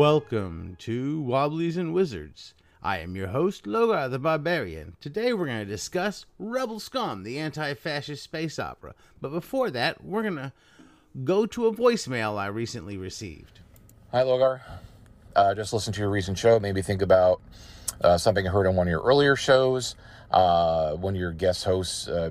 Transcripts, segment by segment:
Welcome to Wobblies and Wizards. I am your host, Logar the Barbarian. Today we're going to discuss Rebel Scum, the anti fascist space opera. But before that, we're going to go to a voicemail I recently received. Hi, Logar. Uh, just listened to your recent show. Made me think about uh, something I heard on one of your earlier shows. Uh, one of your guest hosts uh,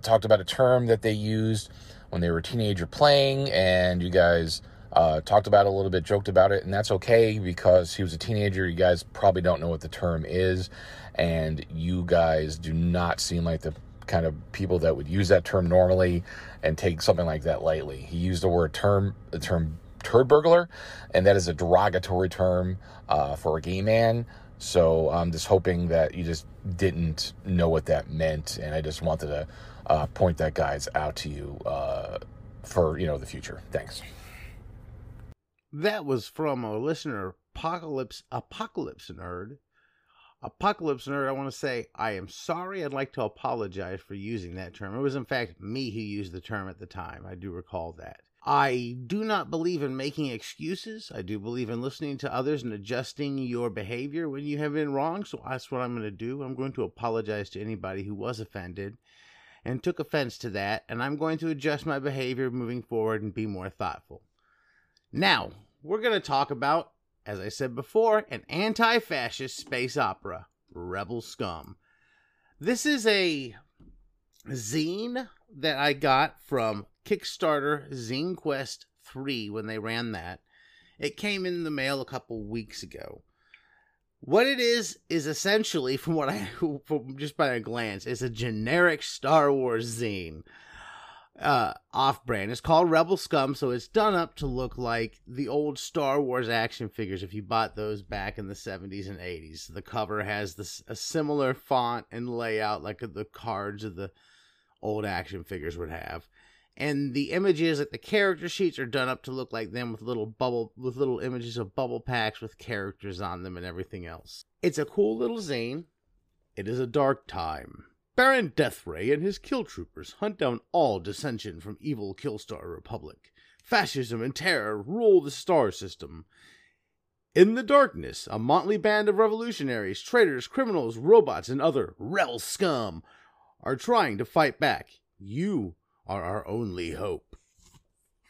talked about a term that they used when they were a teenager playing, and you guys uh, talked about it a little bit, joked about it, and that's okay because he was a teenager. You guys probably don't know what the term is, and you guys do not seem like the kind of people that would use that term normally and take something like that lightly. He used the word term, the term turd burglar, and that is a derogatory term uh, for a gay man. So I'm just hoping that you just didn't know what that meant, and I just wanted to uh, point that guys out to you uh, for you know the future. Thanks. That was from a listener, Apocalypse Apocalypse Nerd. Apocalypse Nerd, I want to say I am sorry. I'd like to apologize for using that term. It was in fact me who used the term at the time. I do recall that. I do not believe in making excuses. I do believe in listening to others and adjusting your behavior when you have been wrong. So that's what I'm going to do. I'm going to apologize to anybody who was offended and took offense to that. And I'm going to adjust my behavior moving forward and be more thoughtful. Now, we're going to talk about, as I said before, an anti fascist space opera, Rebel Scum. This is a zine that I got from Kickstarter Zine Quest 3 when they ran that. It came in the mail a couple weeks ago. What it is is essentially, from what I, from just by a glance, is a generic Star Wars zine, uh, off-brand. It's called Rebel Scum, so it's done up to look like the old Star Wars action figures. If you bought those back in the '70s and '80s, the cover has this a similar font and layout like the cards of the old action figures would have and the images like the character sheets are done up to look like them with little bubble with little images of bubble packs with characters on them and everything else it's a cool little zine it is a dark time baron deathray and his kill troopers hunt down all dissension from evil killstar republic fascism and terror rule the star system in the darkness a motley band of revolutionaries traitors criminals robots and other rebel scum are trying to fight back you are our only hope.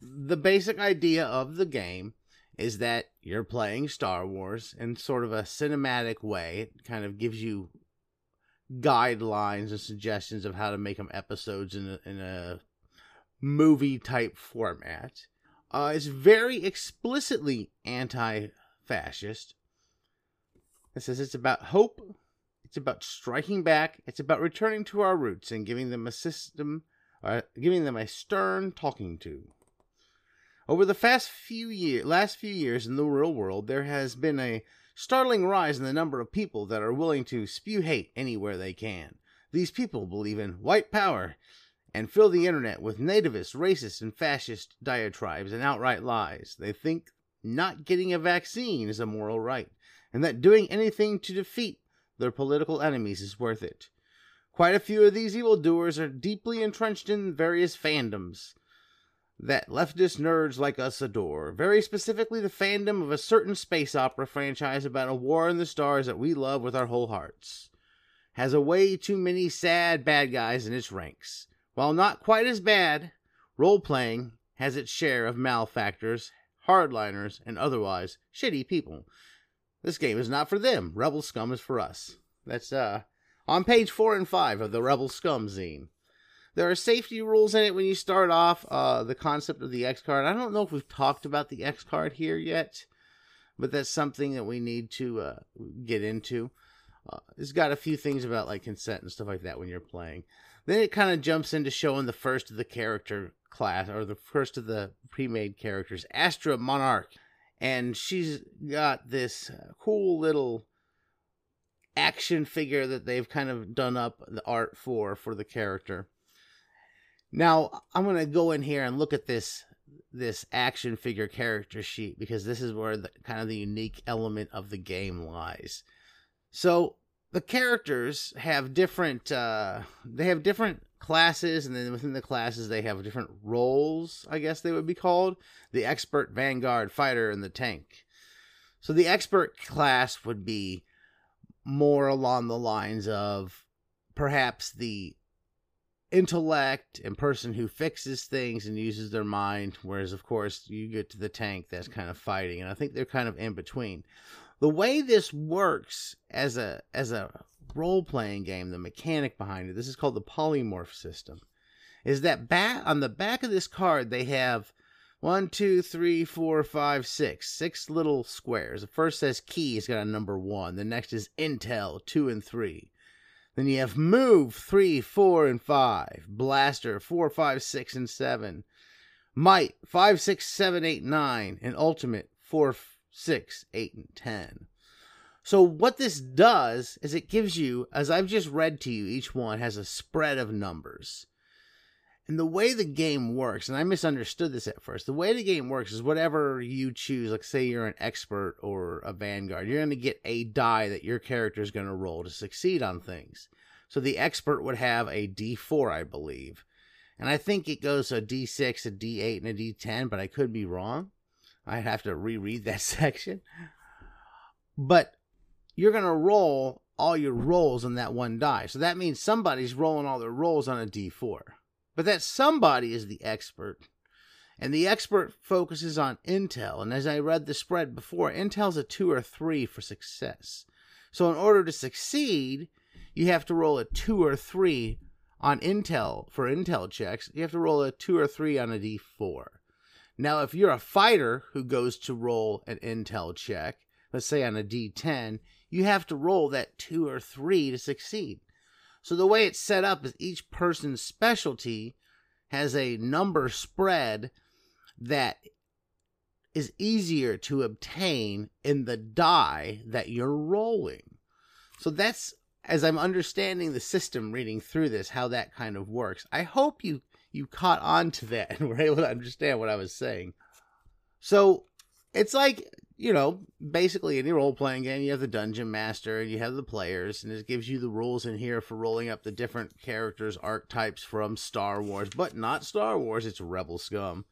The basic idea of the game is that you're playing Star Wars in sort of a cinematic way. It kind of gives you guidelines and suggestions of how to make them episodes in a, in a movie type format. Uh, it's very explicitly anti fascist. It says it's about hope, it's about striking back, it's about returning to our roots and giving them a system uh, giving them a stern talking to. Over the fast few year, last few years in the real world, there has been a startling rise in the number of people that are willing to spew hate anywhere they can. These people believe in white power and fill the internet with nativist, racist, and fascist diatribes and outright lies. They think not getting a vaccine is a moral right, and that doing anything to defeat their political enemies is worth it. Quite a few of these evildoers are deeply entrenched in various fandoms that leftist nerds like us adore. Very specifically, the fandom of a certain space opera franchise about a war in the stars that we love with our whole hearts. Has a way too many sad bad guys in its ranks. While not quite as bad, role playing has its share of malefactors, hardliners, and otherwise shitty people. This game is not for them. Rebel Scum is for us. That's uh on page four and five of the Rebel Scum zine. There are safety rules in it when you start off. Uh, the concept of the X card. I don't know if we've talked about the X card here yet, but that's something that we need to uh, get into. Uh, it's got a few things about like consent and stuff like that when you're playing. Then it kind of jumps into showing the first of the character class or the first of the pre-made characters, Astra Monarch, and she's got this uh, cool little action figure that they've kind of done up the art for for the character. Now, I'm to go in here and look at this this action figure character sheet because this is where the kind of the unique element of the game lies. So, the characters have different uh they have different classes and then within the classes they have different roles, I guess they would be called. The expert, vanguard, fighter and the tank. So the expert class would be more along the lines of perhaps the intellect and person who fixes things and uses their mind whereas of course you get to the tank that's kind of fighting and i think they're kind of in between the way this works as a as a role playing game the mechanic behind it this is called the polymorph system is that back on the back of this card they have one, two, three, four, five, six. Six little squares. The first says key, it's got a number one. The next is Intel, two and three. Then you have move, three, four, and five. Blaster, four, five, six, and seven. Might, five, six, seven, eight, nine. And ultimate, four, six, eight, and ten. So what this does is it gives you, as I've just read to you, each one has a spread of numbers. And the way the game works, and I misunderstood this at first, the way the game works is whatever you choose, like say you're an expert or a vanguard, you're going to get a die that your character is going to roll to succeed on things. So the expert would have a d4, I believe. And I think it goes a d6, a d8, and a d10, but I could be wrong. I'd have to reread that section. But you're going to roll all your rolls on that one die. So that means somebody's rolling all their rolls on a d4 but that somebody is the expert. And the expert focuses on Intel. And as I read the spread before, Intel's a two or three for success. So in order to succeed, you have to roll a two or three on Intel for Intel checks. You have to roll a two or three on a D4. Now, if you're a fighter who goes to roll an Intel check, let's say on a D10, you have to roll that two or three to succeed. So the way it's set up is each person's specialty has a number spread that is easier to obtain in the die that you're rolling. So that's as I'm understanding the system reading through this how that kind of works. I hope you you caught on to that and were able to understand what I was saying. So it's like you know, basically any role playing game, you have the dungeon master and you have the players, and it gives you the rules in here for rolling up the different characters' archetypes from Star Wars, but not Star Wars, it's Rebel Scum.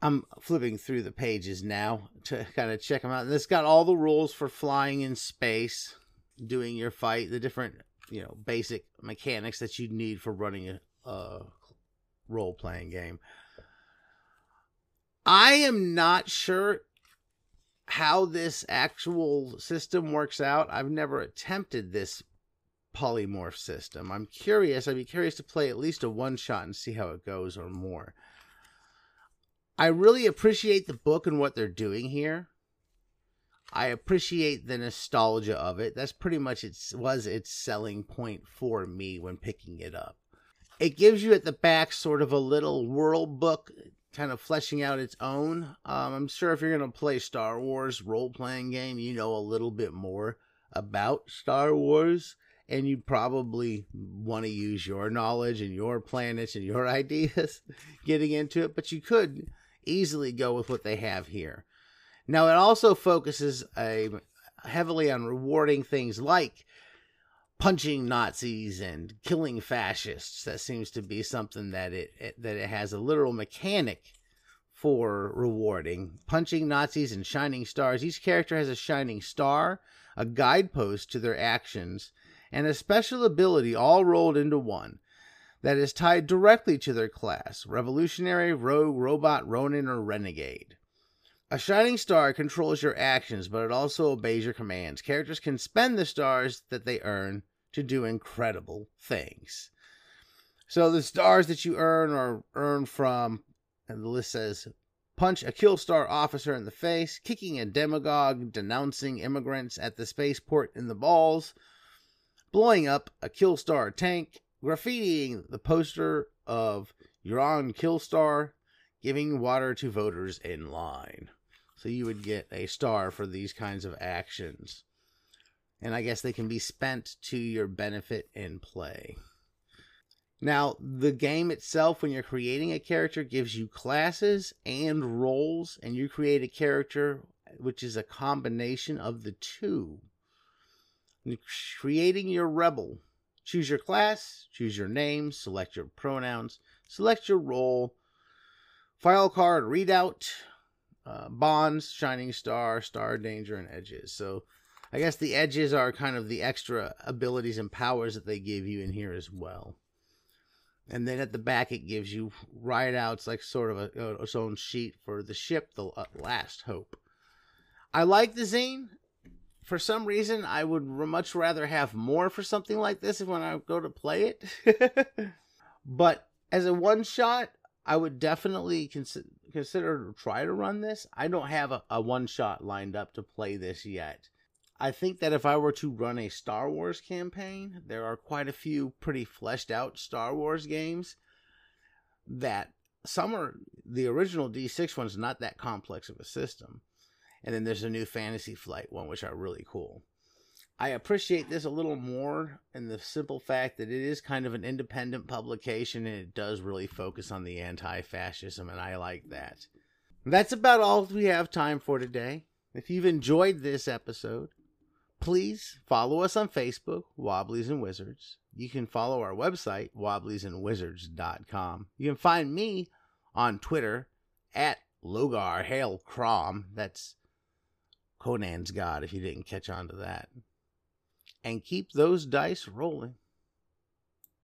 I'm flipping through the pages now to kind of check them out. And it's got all the rules for flying in space, doing your fight, the different, you know, basic mechanics that you need for running a, a role playing game. I am not sure how this actual system works out. I've never attempted this polymorph system. I'm curious. I'd be curious to play at least a one shot and see how it goes or more. I really appreciate the book and what they're doing here. I appreciate the nostalgia of it. That's pretty much it was its selling point for me when picking it up. It gives you at the back sort of a little world book kind of fleshing out its own. Um, I'm sure if you're going to play Star Wars role playing game, you know a little bit more about Star Wars, and you probably want to use your knowledge and your planets and your ideas getting into it, but you could easily go with what they have here. Now, it also focuses a, heavily on rewarding things like punching Nazis and killing fascists. That seems to be something that it, it, that it has a literal mechanic for rewarding. Punching Nazis and shining stars. Each character has a shining star, a guidepost to their actions, and a special ability all rolled into one that is tied directly to their class revolutionary, rogue, robot, ronin, or renegade. A shining star controls your actions, but it also obeys your commands. Characters can spend the stars that they earn to do incredible things. So the stars that you earn are earned from, and the list says, punch a Killstar officer in the face, kicking a demagogue denouncing immigrants at the spaceport in the balls, blowing up a Killstar tank, graffitiing the poster of You're on Killstar, giving water to voters in line. So you would get a star for these kinds of actions. And I guess they can be spent to your benefit in play. Now, the game itself, when you're creating a character, gives you classes and roles, and you create a character which is a combination of the two. Creating your rebel. Choose your class, choose your name, select your pronouns, select your role, file card readout, uh, Bonds, Shining Star, Star Danger, and Edges. So I guess the edges are kind of the extra abilities and powers that they give you in here as well. And then at the back, it gives you right outs, like sort of a, its own sheet for the ship, the Last Hope. I like the zine. For some reason, I would much rather have more for something like this when I go to play it. but as a one shot, I would definitely consider consider to try to run this. I don't have a, a one shot lined up to play this yet. I think that if I were to run a Star Wars campaign, there are quite a few pretty fleshed out Star Wars games that some are the original D6 one's not that complex of a system. And then there's a new Fantasy Flight one, which are really cool. I appreciate this a little more in the simple fact that it is kind of an independent publication and it does really focus on the anti fascism, and I like that. That's about all we have time for today. If you've enjoyed this episode, please follow us on Facebook, Wobblies and Wizards. You can follow our website, wobbliesandwizards.com. You can find me on Twitter at Logar Hail Crom. That's Conan's God, if you didn't catch on to that and keep those dice rolling.